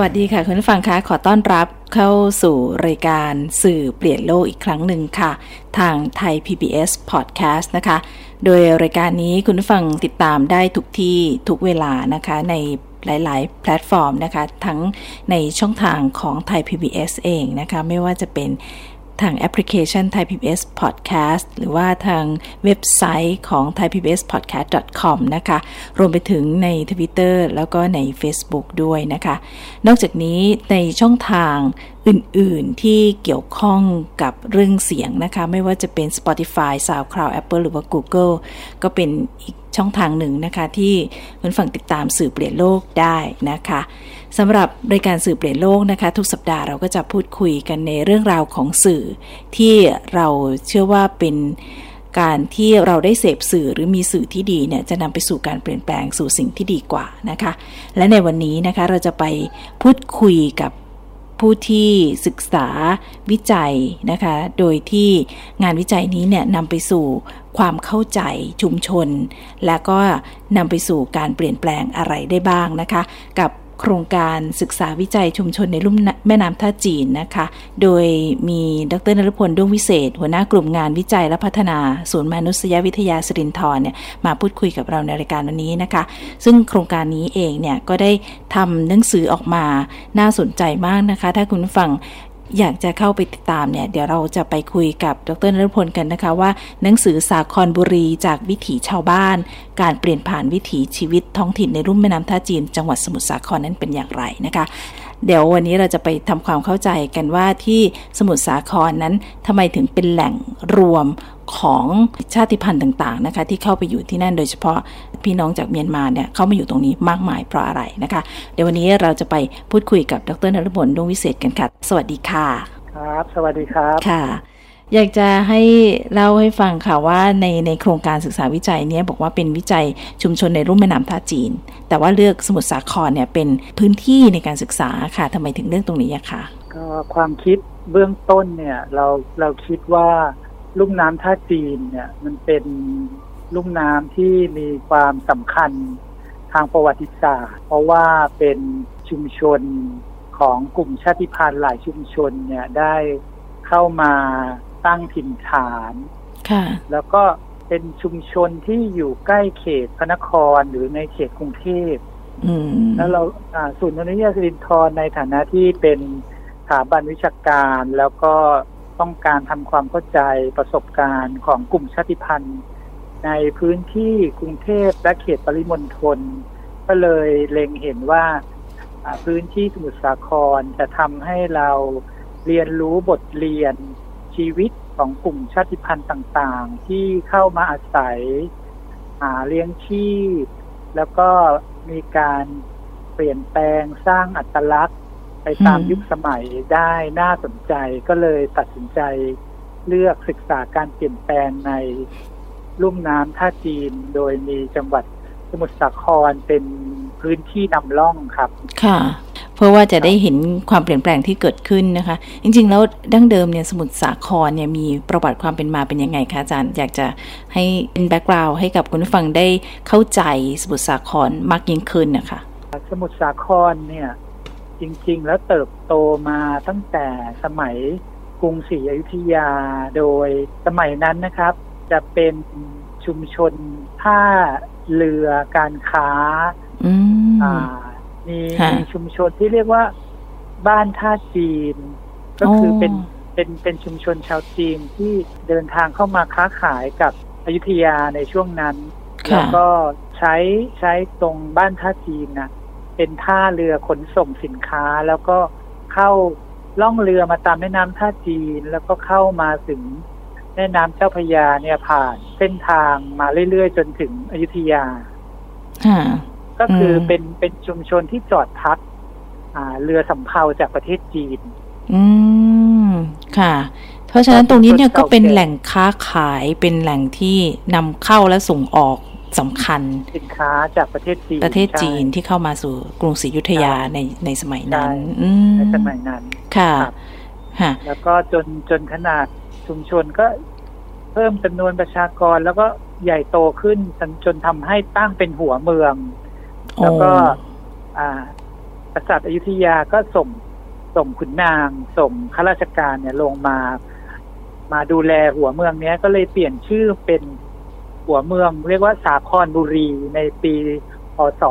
วัสดีค่ะคุณผู้ฟังคะขอต้อนรับเข้าสู่รายการสื่อเปลี่ยนโลกอีกครั้งหนึ่งค่ะ ทางไทย PBS Podcast นะคะ โดยรายการนี้คุณผู้ฟังติดตามได้ทุกที่ทุกเวลานะคะในหลาย ๆ แพลตฟอร์มนะคะ ทั้งในช่องทางของไทย PBS เองนะคะ ไม่ว่าจะเป็น ทางแอปพลิเคชัน Thai PBS Podcast หรือว่าทางเว็บไซต์ของ thaipbspodcast.com นะคะ รวมไปถึงใน Twitter แล้วก็ใน Facebook ด้วยนะคะ นอกจากนี้ในช่องทางอื่น ๆ ที่เกี่ยวข้องกับเรื่องเสียงนะคะ ไม่ว่าจะเป็น Spotify SoundCloud Apple หรือว่า Google ก็เป็นอีกช่องทางหนึ่งนะคะ ที่คุณฟังติดตามสื่อเปลี่ยนโลกได้นะคะ สำหรับรายการสื่อเปลี่ยนโลกนะคะ ทุกสัปดาห์เราก็จะพูดคุยกันในเรื่องราวของสื่อ ที่เราเชื่อว่าเป็นการที่เราได้เสพสื่อหรือมีสื่อที่ดีเนี่ยจะนำไปสู่การเปลี่ยนแปลงสู่สิ่งที่ดีกว่านะคะ และในวันนี้นะคะเราจะไปพูดคุยกับผู้ที่ศึกษาวิจัยนะคะ โดยที่งานวิจัยนี้เนี่ยนำไปสู่ความเข้าใจชุมชน และก็นำไปสู่การเปลี่ยนแปลงอะไรได้บ้างนะคะ กับ โครงการศึกษาวิจัยชุมชนในลุ่มแม่น้ำท่าจีนนะคะ โดยมีดรนรพลดวงวิเศษ หัวหน้ากลุ่มงานวิจัยและพัฒนาศูนย์มนุษยวิทยาสิรินทรเนี่ยมาพูดคุยกับเราในรายการวันนี้นะคะ ซึ่งโครงการนี้เองเนี่ยก็ได้ทำหนังสือออกมาน่าสนใจมากนะคะ ถ้าคุณฟัง อยากจะเข้าไปติดตามเนี่ย เดี๋ยวเราจะไปคุยกับดรนรพลกันนะคะว่า หนังสือสาครบุรีจากวิถีชาวบ้าน การเปลี่ยนผ่านวิถีชีวิตท้องถิ่นในรุ่มแม่น้ำท่าจีน จังหวัดสมุทรสาครนั้นเป็นอย่างไรนะคะ เดี๋ยววันนี้เราจะไปทำความเข้าใจกันว่าที่สมุทรสาครนั้นทำไมถึงเป็นแหล่งรวม ของชาติพันธุ์ต่างๆนะคะที่เข้าไปอยู่ที่นั่นโดยเฉพาะพี่น้องจากเมียนมาเนี่ยเข้ามาอยู่ตรงนี้มากมายเพราะอะไรนะคะเดี๋ยววันนี้เราจะไปพูดคุยกับดรนรพลดวงวิเศษกันค่ะสวัสดีค่ะครับ สวัสดีครับค่ะ อยากจะให้เล่าให้ฟังค่ะว่าในในโครงการศึกษาวิจัยนี้บอกว่าเป็นวิจัยชุมชนในรุ่มแม่น้ำท่าจีน แต่ว่าเลือกสมุทรสาครเนี่ยเป็นพื้นที่ในการศึกษาค่ะทำไมถึงเลือกตรงนี้อะคะก็ความคิดเบื้องต้นเนี่ยเราเราคิดว่า ลุ่มน้ำท่าจีนเนี่ยมันเป็นลุ่มน้ำที่มีความสำคัญทางประวัติศาสตร์ เพราะว่าเป็นชุมชนของกลุ่มชาติพันธุ์หลายชุมชนเนี่ยได้เข้ามาตั้งถิ่นฐานค่ะแล้วก็เป็นชุมชนที่อยู่ใกล้เขตพระนครหรือในเขตกรุงเทพแล้วเราศูนย์อนุญาสิรินทรในฐานะที่เป็นสถาบันวิชาการแล้วก็ ต้องการทำความเข้าใจประสบการณ์ของกลุ่มชาติพันธุ์ ในพื้นที่กรุงเทพและเขตปริมณฑลก็เลยเล็งเห็นว่าพื้นที่สมุทรสาครจะทำให้เราเรียนรู้บทเรียนชีวิตของกลุ่มชาติพันธุ์ต่างๆ ที่เข้ามาอาศัยหาเลี้ยงชีพ แล้วก็มีการเปลี่ยนแปลงสร้างอัตลักษณ์ ไปตามยุคสมัยได้น่าสนใจก็เลยตัดสินใจเลือกศึกษาการเปลี่ยนแปลงในลุ่มน้ำท่าจีน โดยมีจังหวัดสมุทรสาครเป็นพื้นที่นำร่องครับ ค่ะเพราะว่าจะได้เห็นความเปลี่ยนแปลงที่เกิดขึ้นนะคะ จริง ๆ แล้วดั้งเดิมเนี่ยสมุทรสาครเนี่ยมีประวัติความเป็นมาเป็นยังไงคะอาจารย์ อยากจะให้เป็นแบ็กกราวด์ให้กับคุณผู้ฟังได้เข้าใจสมุทรสาครมากยิ่งขึ้นนะคะ สมุทรสาครเนี่ย จริง ๆ แล้วเติบโตมาตั้งแต่สมัยกรุงศรีอยุธยาโดยสมัยนั้นนะครับ จะเป็นชุมชนท่าเรือการค้าอ่ามีมีชุมชนที่เรียกว่าบ้านท่าจีน ก็คือเป็นเป็นเป็นชุมชนชาวจีนที่เดินทางเข้ามาค้าขายกับอยุธยาในช่วงนั้น แล้วก็ใช้ใช้ตรงบ้านท่าจีนนะ เป็นท่าเรือขนส่งสินค้า แล้วก็เข้าล่องเรือมาตามแม่น้ำท่าจีน แล้วก็เข้ามาถึงแม่น้ำเจ้าพยาเนี่ยผ่านเส้นทางมาเรื่อยๆ จนถึงอยุธยาก็คือเป็นเป็นชุมชนที่จอดพักอ่าเรือสำเภาจากประเทศจีน อืม ค่ะ เพราะฉะนั้นตรงนี้เนี่ยก็เป็นแหล่งค้าขายเป็นแหล่งที่นำเข้าและส่งออก สำคัญสินค้าจากประเทศจีนประเทศจีนที่เข้ามาสู่กรุงศรีอยุธยาในในสมัยนั้นในสมัยนั้นค่ะค่ะแล้วก็จนจนขนาดชุมชนก็เพิ่มจำนวนประชากรแล้วก็ใหญ่โตขึ้นจนจนทำให้ตั้งเป็นหัวเมือง แล้วก็อ่ากษัตริย์อยุธยาก็ส่งส่งขุนนางส่งข้าราชการเนี่ยลงมา มาดูแลหัวเมืองเนี้ยก็เลยเปลี่ยนชื่อเป็น หัวเมือง เรียกว่าสาครบุรีในปีพศ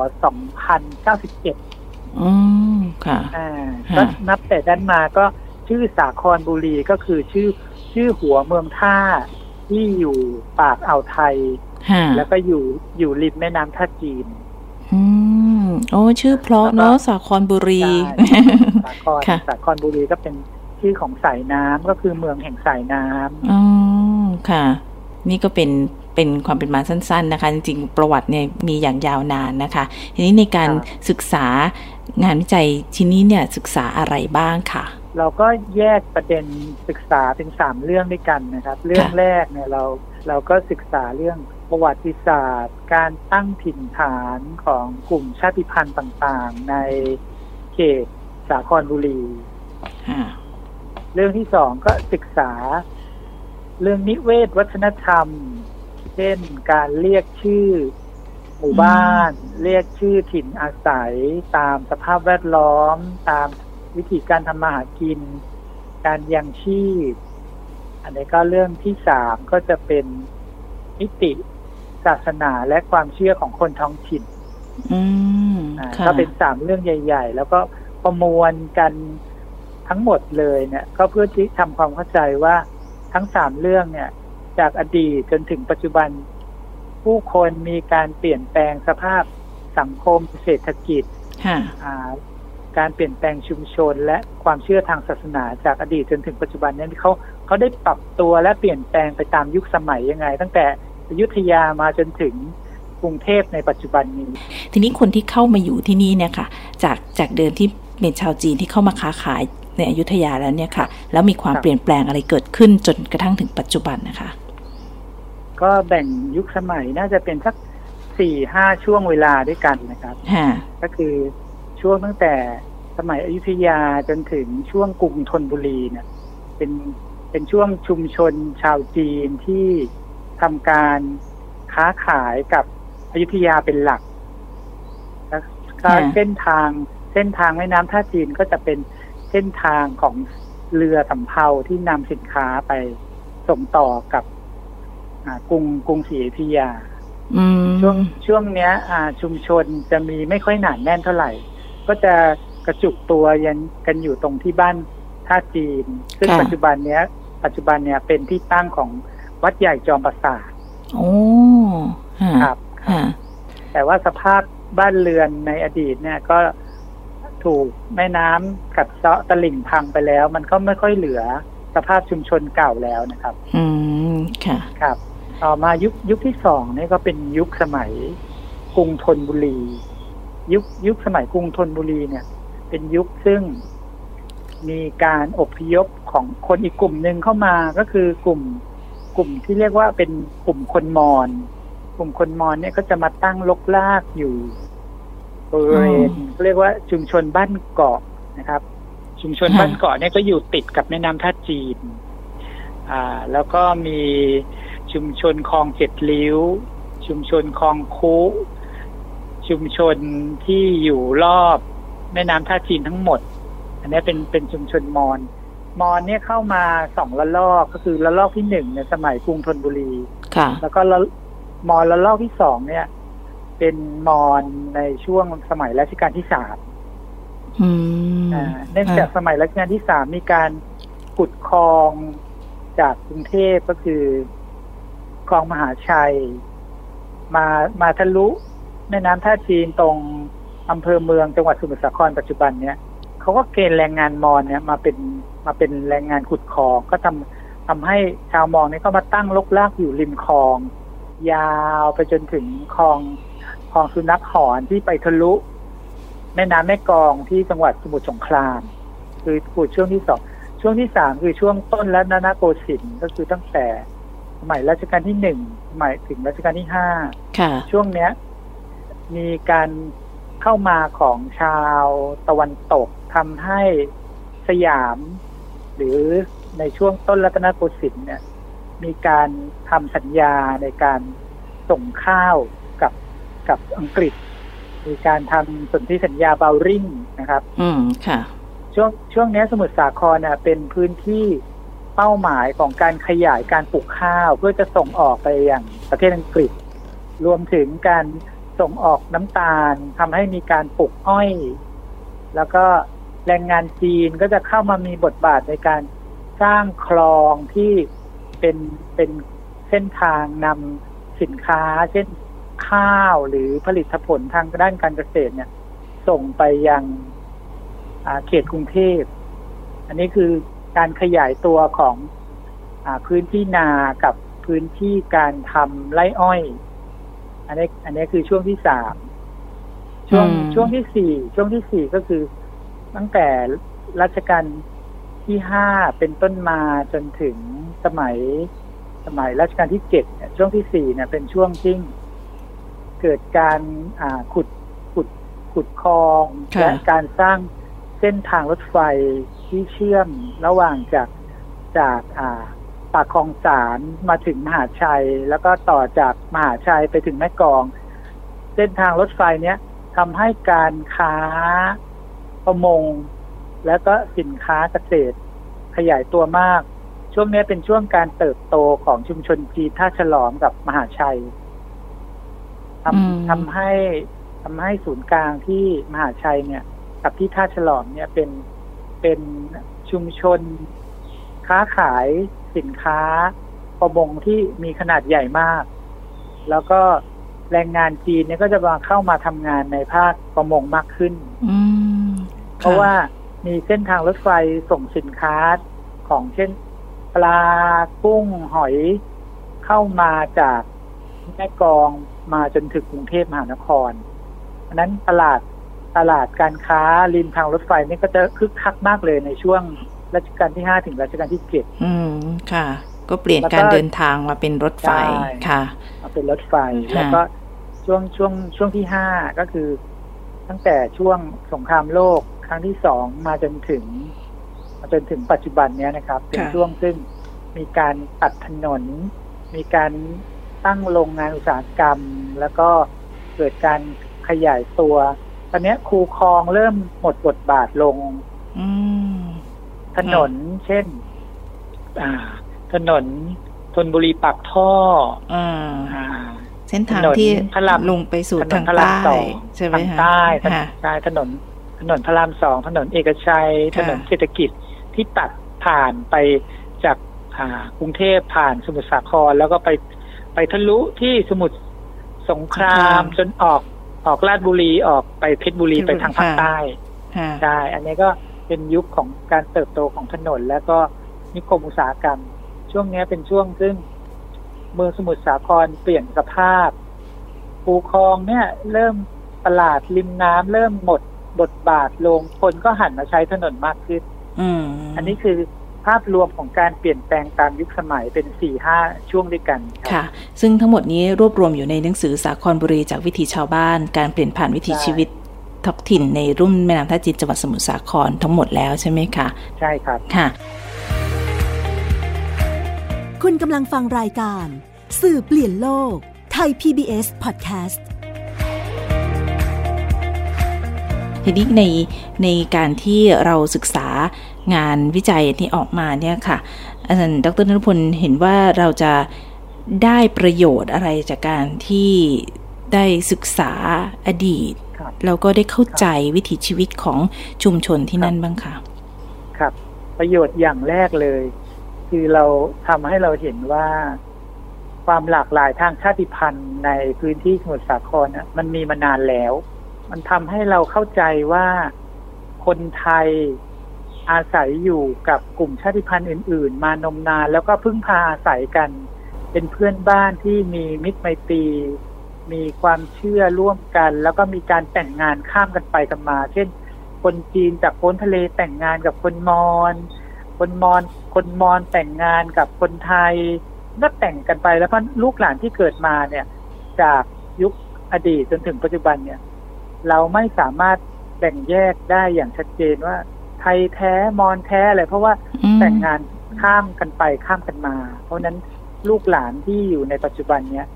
2097อืมค่ะอ่าก็นับแต่นั้นมาก็ชื่อสาครบุรีก็คือชื่อชื่อหัวเมืองท่าที่อยู่ปากอ่าวไทย แล้วก็อยู่อยู่ริมแม่น้ำท่าจีน อืม โอ้ ชื่อเพราะเนาะสาครบุรี สาครสาครบุรีก็เป็นชื่อของสายน้ำก็คือเมืองแห่งสายน้ำอ๋อค่ะ นี่ก็เป็น เป็นความเป็นมาสั้น ๆ นะคะ จริงๆ ประวัติเนี่ยมีอย่างยาวนานนะคะ ทีนี้ในการศึกษางานวิจัยชิ้นนี้เนี่ยศึกษาอะไรบ้างค่ะ เราก็แยกประเด็นศึกษาเป็นสามเรื่องด้วยกันนะครับ เรื่องแรกเนี่ยเราเราก็ศึกษาเรื่องประวัติศาสตร์ การตั้งถิ่นฐานของกลุ่มชาติพันธุ์ต่างๆ ในเขตสาครบุรีเรื่องที่สองก็ศึกษา เรื่องนิเวศวัฒนธรรม เช่น การเรียกชื่อ หมู่บ้าน เรียกชื่อถิ่นอาศัย ตามสภาพแวดล้อม ตามวิธีการทำมาหากิน การยังชีพ อันนี้ก็เรื่องที่สามก็จะเป็นมิติศาสนาและความเชื่อของคนท้องถิ่นก็เป็นสามเรื่องใหญ่ ๆ แล้วก็ประมวลกันทั้งหมดเลยเนี่ย ก็เพื่อที่ทำความเข้าใจว่าทั้งสามเรื่องเนี่ย จากอดีตจนถึงปัจจุบัน ผู้คนมีการเปลี่ยนแปลงสภาพสังคมเศรษฐกิจการเปลี่ยนแปลงชุมชน และความเชื่อทางศาสนาจากอดีตจนถึงปัจจุบันนี้เขาเขาได้ปรับตัวและเปลี่ยนแปลงไปตามยุคสมัยยังไง ตั้งแต่อยุธยามาจนถึงกรุงเทพในปัจจุบันนี้ ทีนี้คนที่เข้ามาอยู่ที่นี่เนี่ยค่ะจากจากเดิมที่เป็นชาวจีนที่เข้ามาค้าขายในอยุธยาแล้วเนี่ยค่ะ แล้วมีความเปลี่ยนแปลงอะไรเกิดขึ้นจนกระทั่งถึงปัจจุบันนะคะ ก็แบ่งยุคสมัยน่าจะเป็นสักสี่ห้าช่วงเวลาด้วยกันนะครับก็คือช่วงตั้งแต่สมัยอยุธยาจนถึงช่วงกรุงธนบุรีเนี่ยเป็นเป็นช่วงชุมชนชาวจีนที่ทำการค้าขายกับอยุธยาเป็นหลักแล้วเส้นทางเส้นทางแม่น้ำท่าจีนก็จะเป็นเส้นทางของเรือสำเภาที่นำสินค้าไปส่งต่อกับ กรุงกรุงศรีอยุธยาช่วงช่วงเนี้ย อ่า ชุมชนจะมีไม่ค่อยหนาแน่นเท่าไหร่ ก็จะกระจุกตัวยันกันอยู่ตรงที่บ้านท่าจีน ซึ่งปัจจุบันเนี้ย ปัจจุบันเนี้ยเป็นที่ตั้งของวัดใหญ่จอมปราสาทโอ้ครับแต่ว่าสภาพบ้านเรือนในอดีตเนี่ยก็ถูกแม่น้ำกัดเซาะตลิ่งพังไปแล้ว มันก็ไม่ค่อยเหลือสภาพชุมชนเก่าแล้วนะครับ อืม ค่ะ ครับ ต่อมายุคยุคที่สองนี่ก็เป็นยุคสมัยกรุงธนบุรี ยุคยุคสมัยกรุงธนบุรีเนี่ย เป็นยุคซึ่งมีการอพยพของคนอีกกลุ่มหนึ่งเข้ามาก็คือกลุ่มกลุ่มที่เรียกว่าเป็นกลุ่มคนมอญกลุ่มคนมอญเนี่ยก็จะมาตั้งลกลากอยู่บริเวณเรียกว่าชุมชนบ้านเกาะนะครับ ชุมชนบ้านเกาะเนี่ยก็อยู่ติดกับแม่น้ำท่าจีน อ่า แล้วก็มี ชุมชนคลองเจ็ดลิ้ว ชุมชนคลองคุ ชุมชนที่อยู่รอบแม่น้ำท่าจีนทั้งหมด อันนี้เป็นเป็นชุมชนมอญมอนเนี่ยเข้ามาสองละลอกก็คือละลอกที่หนึ่งในสมัยกรุงธนบุรี ค่ะ แล้วก็ละมอนละลอกที่สองเนี่ย เป็นมอนในช่วงสมัยรัชกาลที่สามเนื่องจากสมัยรัชกาลที่สามมีการขุดคลองจากกรุงเทพก็คือ คลองมหาชัย มามาทะลุแม่น้ำท่าจีนตรงอำเภอเมืองจังหวัดสมุทรสาครปัจจุบันเนี้ยเขาก็เกณฑ์แรงงานมอญเนี่ยมาเป็นมาเป็นแรงงานขุดคลองก็ทำทำให้ชาวมอญเนี่ยก็มาตั้งลกลากอยู่ริมคลอง ยาวไปจนถึงคลองคลองสุนัขหอนที่ไปทะลุแม่น้ำแม่กองที่จังหวัดสมุทรสงคราม คือขุดช่วงที่สองช่วงที่สามคือช่วงต้นและนานาโกสินทร์ก็คือตั้งแต่ สมัยรัชกาลที่หนึ่งสมัยถึงรัชกาลที่ห้าค่ะช่วงเนี้ย มีการเข้ามาของชาวตะวันตกทำให้สยาม หรือในช่วงต้นรัตนโกสินทร์เนี่ย มีการทำสัญญาในการส่งข้าวกับกับอังกฤษ มีการทำสนธิสัญญาเบลริงนะครับ อืมค่ะ ช่วงช่วงเนี้ยสมุทรสาครน่ะเป็นพื้นที่ เป้าหมายของการขยายการปลูกข้าว เพื่อจะส่งออกไปอย่างประเทศอังกฤษ รวมถึงการส่งออกน้ำตาลทำให้มีการปลูกอ้อย แล้วก็แรงงานจีนก็จะเข้ามามีบทบาทในการสร้างคลองที่เป็นเป็นเส้นทางนำสินค้า เช่นข้าวหรือผลิตผลทางด้านการเกษตรเนี่ย ส่งไปยังเขตกรุงเทพ อันนี้คือ การขยายตัวของอาพื้นที่นากับพื้นที่การทำไร่อ้อย อันนี้อันนี้คือช่วงที่สามช่วงอืมช่วงที่สี่ช่วงที่สี่ก็คือ ตั้งแต่รัชกาลที่ห้าเป็นต้นมาจนถึงสมัยสมัยรัชกาลที่เจ็ดเนี่ยช่วงที่สี่เนี่ยเป็นช่วงที่เกิดการอ่าขุดขุดขุดคลองค่ะและการสร้างเส้นทางรถไฟ ที่เชื่อมระหว่างจากจากอ่าปากคลองสารมาถึงมหาชัย แล้วก็ต่อจากมหาชัยไปถึงแม่กลอง เส้นทางรถไฟเนี้ยทำให้การค้าประมง แล้วก็สินค้าเกษตร ขยายตัวมาก ช่วงนี้เป็นช่วงการเติบโตของชุมชนจีนท่าฉลอมกับมหาชัยทอืมำทำให้ทำให้ศูนย์กลางที่มหาชัยเนี่ย กับที่ท่าฉลอมเนี่ยเป็น เป็นชุมชน ค้าขายสินค้าประมงที่มีขนาดใหญ่มาก แล้วก็แรงงานจีนเนี่ยก็จะมาเข้ามาทำงานในภาคประมงมากขึ้นอืมเพราะว่ามีเส้นทางรถไฟส่งสินค้าของเช่น ปลากุ้งหอยเข้ามาจากแม่กลองมาจนถึงกรุงเทพมหานครอันนั้นตลาด ตลาดการค้าริมทางรถไฟนี่ก็จะคึกคักมากเลยในช่วงรัชกาลที่ห้าถึงรัชกาลที่เจ็ดอืมค่ะ ก็เปลี่ยนแล้วก็การเดินทางมาเป็นรถไฟใช่ค่ะ มาเป็นรถไฟค่ะแล้วก็ช่วงช่วงช่วงที่ห้าก็คือ ตั้งแต่ช่วงสงครามโลกครั้งที่สองมาจนถึงมาจนถึงปัจจุบันเนี้ยนะครับ เป็นช่วงซึ่งมีการตัดถนน มีการตั้งโรงงานอุตสาหกรรม แล้วก็เกิดการขยายตัวต อนเนี้ยคูคลองเริ่มหมดบทบาทลงอืมถนนเช่นอ่าถนนธนบุรีปากท่ออ่าอ่าเส้นทางถนนที่พระรามลงไปสู่ถนทานงพระรามใต้สองใช่ไหมทางคะใต้ค่ะใช่ถนน ถนนพระรามสองถนนเอกชัยถค่ะนนเศรษฐกิจที่ตัดผ่านไปจากอ่ากรุงเทพผ่านสมุทรสาครแล้วก็ไปไปทะลุที่สมุทรสงครามจนออก ออกลาดบุรีออกไปเพชรบุรีไปทางภาคใต้ค่ะใช่อันนี้ก็เป็นยุคของการเติบโตของถนน แล้วก็นิคมอุตสาหกรรม ช่วงนี้เป็นช่วงซึ่งเมืองสมุทรสาครเปลี่ยนสภาพภูคลองเนี่ย เริ่มตลาดริมน้ำเริ่มหมดบทบาทลงคนก็หันมาใช้ถนนมากขึ้นอืมอันนี้คือ ภาพรวมของการเปลี่ยนแปลงตามยุคสมัยเป็นสี่ห้าช่วงด้วยกันรับค่ะ ซึ่งทั้งหมดนี้รวบรวมอยู่ในหนังสือสาครบุรีจากวิถีชาวบ้าน การเปลี่ยนผ่านวิถีใช่ชีวิตท้องถิ่นในรุ่มแม่น้ำท่าจีนจังหวัดสมุทรสาครทั้งหมดแล้วใช่ไหมคะใช่ครับค่ะ คุณกำลังฟังรายการ สื่อเปลี่ยนโลกไทย PBS Podcast ทีนี้ในในการที่เราศึกษางานวิจัยที่ออกมาเนี่ยค่ะอาจารย์ดรนรพลเห็นว่าเราจะได้ประโยชน์อะไรจากการที่ได้ศึกษาอดีตครับแล้วก็ได้เข้าใจวิถีชีวิตของชุมชนที่นั่นบ้างคะครับ ประโยชน์อย่างแรกเลย คือเราทำให้เราเห็นว่าความหลากหลายทางชาติพันธุ์ในพื้นที่สมุทรสาครน่ะมันมีมานานแล้ว มันทำให้เราเข้าใจว่าคนไทยอาศัยอยู่กับกลุ่มชาติพันธุ์อื่น ๆ มานมนาน แล้วก็พึ่งพาอาศัยกัน เป็นเพื่อนบ้านที่มีมิตรไมตรีมีความเชื่อร่วมกัน แล้วก็มีการแต่งงานข้ามกันไปกันมา เช่น คนจีนจากพ้นทะเลแต่งงานกับคนมอญคนมอญคนมอญแต่งงานกับคนไทยก็แต่งกันไปแล้วก็ลูกหลานที่เกิดมาเนี่ย จากยุคอดีตจนถึงปัจจุบันเนี่ย เราไม่สามารถแบ่งแยกได้อย่างชัดเจนว่า ไทยแท้มอญแท้อะไรเพราะว่าแต่งงานข้ามกันไปข้ามกันมา เพราะนั้นลูกหลานที่อยู่ในปัจจุบันเนี้ย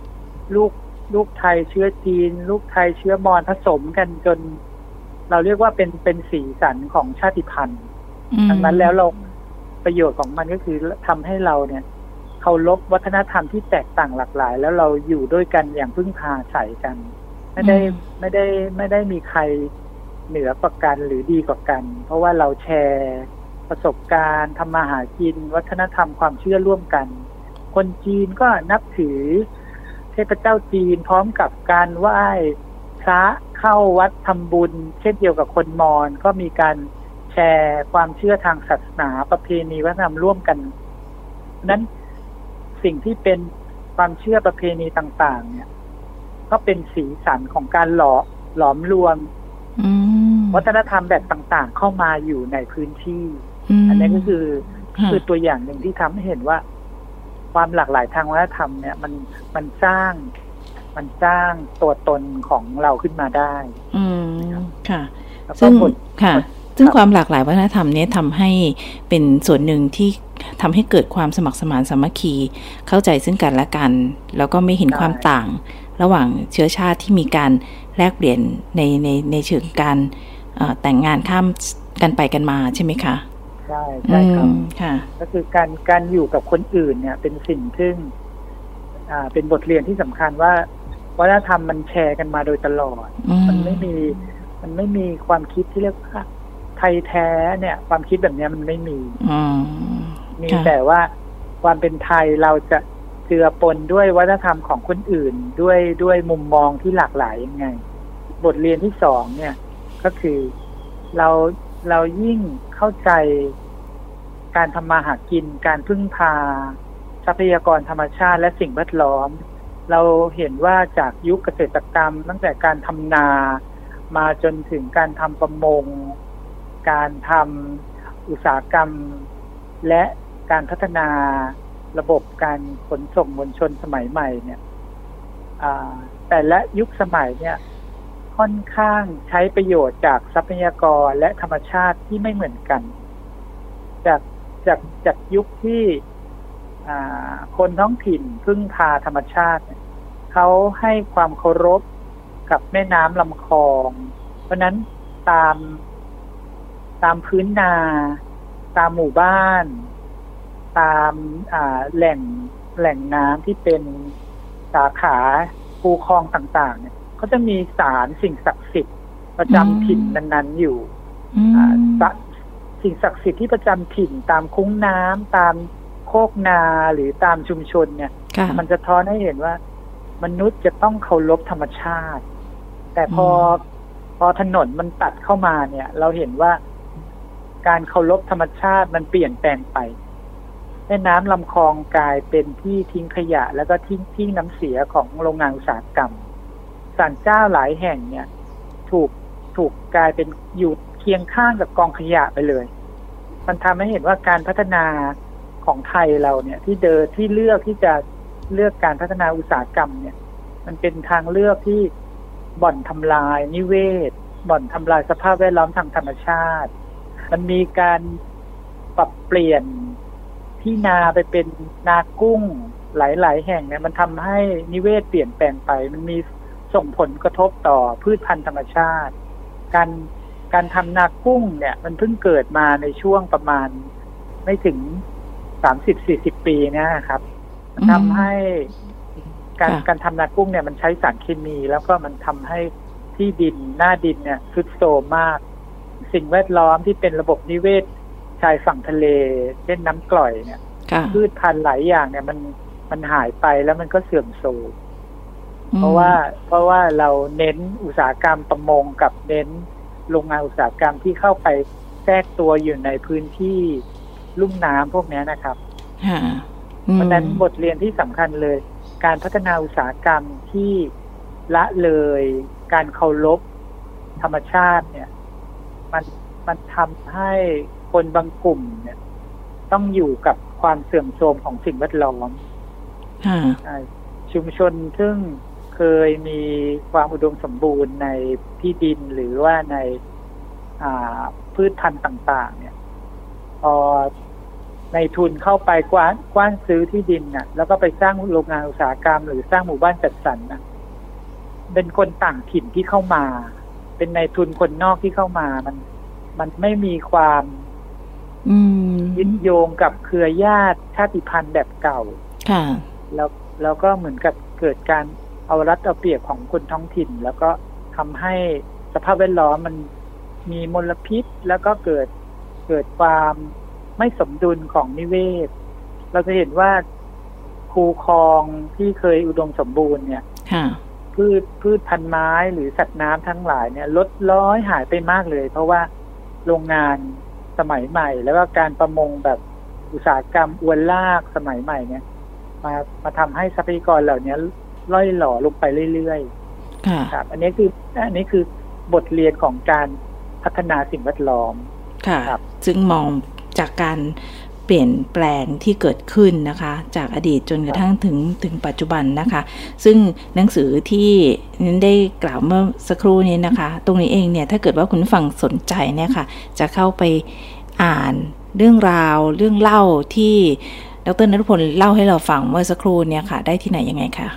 ลูกลูกไทยเชื้อจีน ลูกไทยเชื้อมอญผสมกันจน เราเรียกว่าเป็นเป็นสีสันของชาติพันธุ์ดังนั้นแล้วเราประโยชน์ของมันก็คือทำให้เราเนี่ยเคารพวัฒนธรรมที่แตกต่างหลากหลาย แล้วเราอยู่ด้วยกันอย่างพึ่งพาใส่กัน ไม่ได้ไม่ได้ไม่ได้มีใครเหนือกว่ากันหรือดีกว่ากัน เพราะว่าเราแชร์ประสบการณ์ทำมาหากิน วัฒนธรรมความเชื่อร่วมกัน คนจีนก็นับถือ เทพเจ้าจีนพร้อมกับการไหว้พระเข้าวัดทำบุญ เช่นเดียวกับคนมอญก็มีการแชร์ความเชื่อทางศาสนาประเพณีวัฒนธรรมร่วมกัน นั้นสิ่งที่เป็นความเชื่อประเพณีต่าง ๆ เนี่ย ก็เป็นสีสันของการหล่อหลอมรวมวัฒนธรรมแบบต่าง ๆ เข้ามาอยู่ในพื้นที่ อันนี้ก็คือคือตัวอย่างหนึ่งที่ทำให้เห็นว่า ความหลากหลายทางวัฒนธรรมเนี่ย มันมันสร้าง มันสร้างตัวตนของเราขึ้นมาได้ อืมค่ะ ซึ่งค่ะ ซึ่งความหลากหลายวัฒนธรรมนี้ทำให้เป็นส่วนหนึ่งที่ทำให้เกิดความสมัครสมานสามัคคี เข้าใจซึ่งกันและกัน แล้วก็ไม่เห็นความต่าง ระหว่างเชื้อชาติที่มีการแลกเปลี่ยนในในในเชิงการแต่งงานข้ามกันไปกันมาใช่ไหมคะใช่ใช่ครับค่ะ ก็คือการการอยู่กับคนอื่นเนี่ย เป็นสิ่งซึ่งอ่าเป็นบทเรียนที่สำคัญว่าวัฒนธรรมมันแชร์กันมาโดยตลอด มันไม่มีมันไม่มีความคิดที่เรียกว่าไทยแท้เนี่ย ความคิดแบบนี้มันไม่มีมีแต่ว่าความเป็นไทยเราจะ เจือปนด้วยวัฒนธรรมของคนอื่นด้วยด้วยมุมมองที่หลากหลายยังไง บทเรียนที่สองเนี่ย ก็คือเราเรายิ่งเข้าใจการทำมาหากิน การพึ่งพา ทรัพยากรธรรมชาติและสิ่งแวดล้อม เราเห็นว่าจากยุคเกษตรกรรม ตั้งแต่การทำนามาจนถึงการทำประมง การทำอุตสาหกรรม และการพัฒนา ระบบการขนส่งมวลชนสมัยใหม่เนี่ยแต่และยุคสมัยเนี่ย ค่อนข้างใช้ประโยชน์จากทรัพยากรและธรรมชาติที่ไม่เหมือนกัน จากจากจากยุคที่คนท้องถิ่นพึ่งพาธรรมชาติ เขาให้ความเคารพกับแม่น้ำลำคลอง เพราะนั้นตามตามพื้นนา ตามหมู่บ้าน ตามแหล่งแหล่งน้ำที่เป็นสาขาภูคลองต่าง ๆ เนี่ยเขาจะมีสารสิ่งศักดิ์สิทธิ์ประจำถิ่นนั้นๆอยู่สิ่งศักดิ์สิทธิ์ที่ประจำถิ่นตามคุ้งน้ำตามโคกนาหรือตามชุมชนเนี่ย มันจะท้อนให้เห็นว่า มนุษย์จะต้องเคารพธรรมชาติ แต่พอพอถนนมันตัดเข้ามาเนี่ย เราเห็นว่าการเคารพธรรมชาติมันเปลี่ยนแปลงไป แม่น้ำลำคลองกลายเป็นที่ทิ้งขยะ แล้วก็ทิ้งทิ้งน้ำเสียของโรงงานอุตสาหกรรมศาลเจ้าหลายแห่งเนี่ย ถูกถูกกลายเป็นอยู่เคียงข้างกับกองขยะไปเลย มันทำให้เห็นว่าการพัฒนาของไทยเราเนี่ย ที่เดินที่เลือกที่จะเลือกการพัฒนาอุตสาหกรรมเนี่ย มันเป็นทางเลือกที่บ่อนทำลายนิเวศ บ่อนทำลายสภาพแวดล้อมทางธรรมชาติ มันมีการปรับเปลี่ยน ที่นาไปเป็นนากุ้งหลาย ๆ แห่งเนี่ยมันทำให้นิเวศเปลี่ยนแปลงไป มันมีส่งผลกระทบต่อพืชพันธุ์ธรรมชาติ การการทำนากุ้งเนี่ย มันเพิ่งเกิดมาในช่วงประมาณไม่ถึงสามสิบสี่สิบปีนะครับมันทำให้การการทำนากุ้งเนี่ยมันใช้สารเคมี แล้วก็มันทำให้ที่ดินหน้าดินเนี่ยทุดโทรมมาก สิ่งแวดล้อมที่เป็นระบบนิเวศ ชายฝั่งทะเล เช่นน้ำกร่อยเนี่ยพืชพันธุ์หลายอย่างเนี่ยมันมันหายไปแล้วมันก็เสื่อมโทรมเพราะว่าเพราะว่าเราเน้นอุตสาหกรรมประมงกับเน้นโรงงานอุตสาหกรรมที่เข้าไปแทรกตัวอยู่ในพื้นที่ลุ่มน้ำพวกนี้นะครับเพราะนั้นบทเรียนที่สำคัญเลย การพัฒนาอุตสาหกรรมที่ละเลยการเคารพธรรมชาติเนี่ย มันมันทำให้ คนบางกลุ่มเนี่ย ต้องอยู่กับความเสื่อมโทรมของสิ่งแวดล้อมชุมชนซึ่งเคยมีความอุดมสมบูรณ์ในที่ดินหรือว่าในพืชพันธุ์ต่าง ๆ เนี่ยพอในทุนเข้าไปกว้านกว้านซื้อที่ดินน่ะ แล้วก็ไปสร้างโรงงานอุตสาหกรรม หรือสร้างหมู่บ้านจัดสรรน่ะ เป็นคนต่างถิ่นที่เข้ามา เป็นในทุนคนนอกที่เข้ามา มัน มันไม่มีความ ยึดโยงกับเครือญาติชาติพันธุ์แบบเก่า ค่ะ แล้วแล้วก็เหมือนกับเกิดการเอารัดเอาเปรียบของคนท้องถิ่น แล้วก็ทำให้สภาพแวดล้อมมันมีมลพิษ แล้วก็เกิดเกิดความไม่สมดุลของนิเวศ เราจะเห็นว่าคูคลองที่เคยอุดมสมบูรณ์เนี่ยพืชพืชพันไม้หรือสัตว์น้ำทั้งหลายเนี่ย ลดร้อยหายไปมากเลย เพราะว่าโรงงาน สมัยใหม่ แล้วก็การประมงแบบอุตสาหกรรมอวนลากสมัยใหม่เนี่ย มามาทำให้ทรัพยากรเหล่านี้ล่อยหล่อลงไปเรื่อยๆครับ อันนี้คืออันนี้คือบทเรียนของการพัฒนาสิ่งแวดล้อมค่ะซึ่งมองจากการ เปลี่ยนแปลงที่เกิดขึ้นนะคะ จากอดีตจนกระทั่งถึงถึงปัจจุบันนะคะ ซึ่งหนังสือที่นั้นได้กล่าวเมื่อสักครู่นี้นะคะ ตรงนี้เองเนี่ยถ้าเกิดว่าคุณฟังสนใจเนี่ยค่ะจะเข้าไปอ่านเรื่องราวเรื่องเล่าที่ดรนรุพลเล่าให้เราฟังเมื่อสักครู่เนี่ยค่ะ ได้ที่ไหนยังไงคะ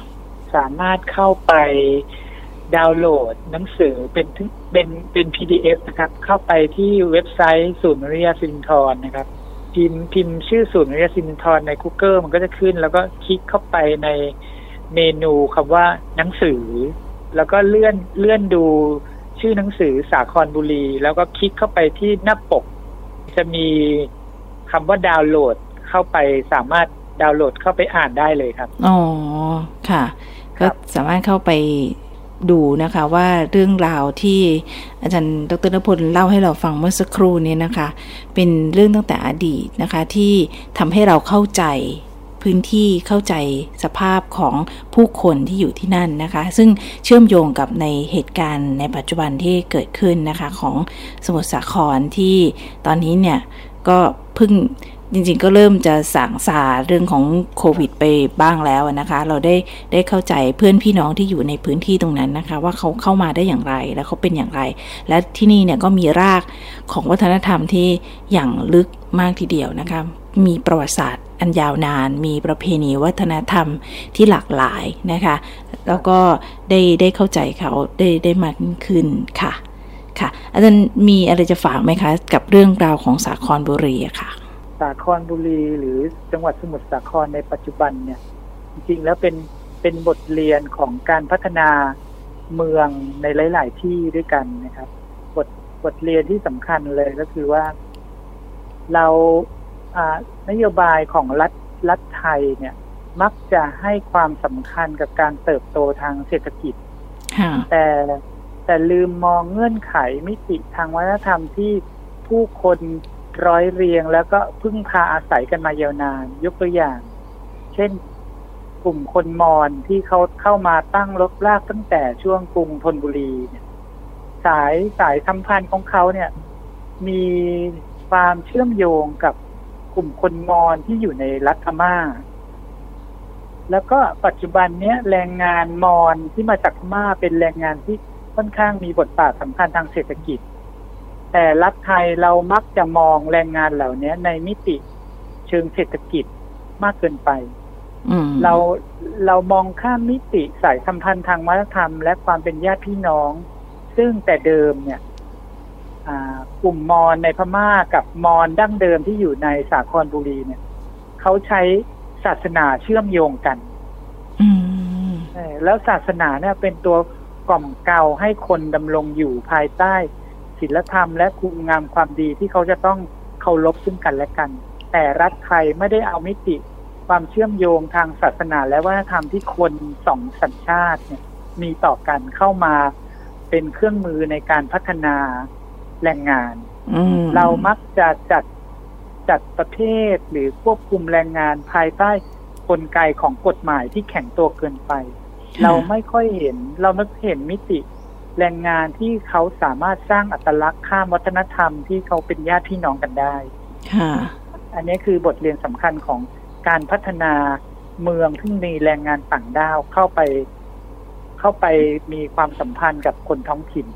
สามารถเข้าไปดาวน์โหลดหนังสือเป็นเป็นเป็น PDF นะครับ เข้าไปที่เว็บไซต์ศูนย์เรียสินทรนะครับ พิมพ์พิมพ์ชื่อศูนย์เรียสินทรใน Google มันก็จะขึ้น แล้วก็คลิกเข้าไปในเมนูคำว่าหนังสือ แล้วก็เลื่อนเลื่อนดูชื่อหนังสือสาครบุรี แล้วก็คลิกเข้าไปที่หน้าปก จะมีคำว่าดาวน์โหลดเข้าไปสามารถดาวน์โหลดเข้าไปอ่านได้เลยครับ อ๋อ ค่ะ ก็สามารถเข้าไป ดูนะคะว่าเรื่องราวที่อาจารย์ดรนพลเล่าให้เราฟังเมื่อสักครู่นี้นะคะ เป็นเรื่องตั้งแต่อดีตนะคะที่ทำให้เราเข้าใจพื้นที่เข้าใจสภาพของผู้คนที่อยู่ที่นั่นนะคะ ซึ่งเชื่อมโยงกับในเหตุการณ์ในปัจจุบันที่เกิดขึ้นนะคะของสมุทรสาครที่ตอนนี้เนี่ยก็เพิ่ง จริงๆก็เริ่มจะสางสาเรื่องของโควิดไปบ้างแล้วนะคะ เราได้ได้เข้าใจเพื่อนพี่น้องที่อยู่ในพื้นที่ตรงนั้นนะคะ ว่าเขาเข้ามาได้อย่างไรแล้วเขาเป็นอย่างไร และที่นี่เนี่ยก็มีรากของวัฒนธรรมที่อย่างลึกมากทีเดียวนะคะมีประวัติศาสตร์อันยาวนาน มีประเพณีวัฒนธรรมที่หลากหลายนะคะ แล้วก็ได้ได้เข้าใจเขาได้ได้มากขึ้นค่ะค่ะอาจารย์มีอะไรจะฝากไหมคะ กับเรื่องราวของสาครบุรีอะค่ะาครบุรีหรือจังหวัดสมุทรสาครในปัจจุบันเนี่ย จริงๆแล้วเป็นเป็นบทเรียนของการพัฒนาเมืองในหลาย ๆ ที่ด้วยกันนะครับ บทบทเรียนที่สำคัญเลยก็คือว่า เรานโยบายของรัฐรัฐไทยเนี่ย มักจะให้ความสำคัญกับการเติบโตทางเศรษฐกิจแต่แต่ลืมมองเงื่อนไขมิติทางวัฒนธรรมที่ผู้คน ร้อยเรียงแล้วก็พึ่งพาอาศัยกันมายาวนาน ยกตัวอย่าง เช่นกลุ่มคนมอญที่เขาเข้ามาตั้งรกรากตั้งแต่ช่วงกรุงธนบุรีเนี่ยสายสายสัมพันธ์ของเขาเนี่ย มีความเชื่อมโยงกับกลุ่มคนมอญที่อยู่ในรัฐพม่า แล้วก็ปัจจุบันเนี้ยแรงงานมอญที่มาจากพม่าเป็นแรงงานที่ค่อนข้างมีบทบาทสำคัญทางเศรษฐกิจ แต่รัฐไทยเรามักจะมองแรงงานเหล่านี้ในมิติเชิงเศรษฐกิจมากเกินไปเราเรามองข้ามมิติสายสัมพันธ์ทางวัฒนธรรม และความเป็นญาติพี่น้อง ซึ่งแต่เดิมเนี่ยกลุ่มมอญในพม่ากับมอญดั้งเดิมที่อยู่ในสาครบุรีเนี่ยเขาใช้ศาสนาเชื่อมโยงกันแล้วศาสนาเนี่ยเป็นตัวกล่อมเกลาให้คนดำรงอยู่ภายใต้ ศีลธรรมและคุณงามความดีที่เขาจะต้องเคารพซึ่งกันและกัน แต่รัฐไทยไม่ได้เอามิติความเชื่อมโยงทางศาสนาและวัฒนธรรมที่คนสองสัญชาติเนี่ยมีต่อกันเข้ามาเป็นเครื่องมือในการพัฒนาแรงงาน เรามักจะจัดจัดประเภทหรือควบคุมแรงงานภายใต้กลไกของกฎหมายที่แข็งตัวเกินไป เราไม่ค่อยเห็น เราไม่เห็นมิติ แรงงานที่เขาสามารถสร้างอัตลักษณ์ข้ามวัฒนธรรมที่เขาเป็นญาติพี่น้องกันได้ค่ะอันนี้คือบทเรียนสำคัญของการพัฒนาเมืองที่มีแรงงานต่างด้าวเข้าไป เข้าไปมีความสัมพันธ์กับคนท้องถิ่น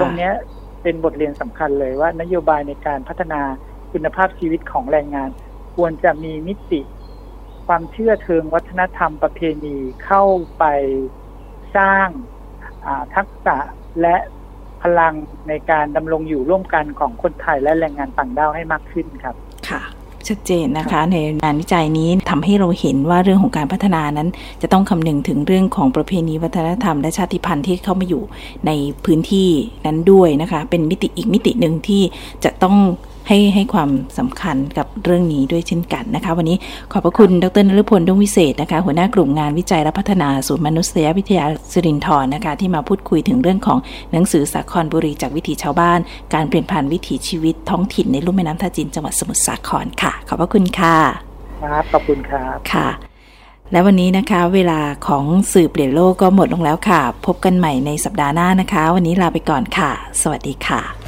ตรงนี้เป็นบทเรียนสำคัญเลยว่า นโยบายในการพัฒนาคุณภาพชีวิตของแรงงาน ควรจะมีมิติ ความเชื่อเชิงวัฒนธรรมประเพณีเข้าไปสร้าง ทักษะและพลังในการดำรงอยู่ร่วมกันของคนไทยและแรงงานต่างด้าวให้มากขึ้นครับ ค่ะ ชัดเจนนะคะ ในงานวิจัยนี้ทำให้เราเห็นว่าเรื่องของการพัฒนานั้น จะต้องคำนึงถึงเรื่องของประเพณีวัฒนธรรม และชาติพันธุ์ที่เข้ามาอยู่ในพื้นที่นั้นด้วยนะคะ เป็นมิติอีกมิติหนึ่งที่จะต้อง ให้ให้ความสำคัญกับเรื่องนี้ด้วยเช่นกันนะคะ วันนี้ขอบพระคุณดรนฤพลดวงวิเศษนะคะ หัวหน้ากลุ่มงานวิจัยและพัฒนาศูนย์มนุษยวิทยาสิรินทรนะคะ ที่มาพูดคุยถึงเรื่องของหนังสือสาครบุรีจากวิถีชาวบ้าน การเปลี่ยนผ่านวิถีชีวิตท้องถิ่นในลุ่มแม่น้ำท่าจีนจังหวัดสมุทรสาครค่ะ ขอบพระคุณค่ะครับขอบคุณครับค่ะและวันนี้นะคะ เวลาของสื่อเปลี่ยนโลกก็หมดลงแล้วค่ะ พบกันใหม่ในสัปดาห์หน้านะคะ วันนี้ลาไปก่อนค่ะ สวัสดีค่ะ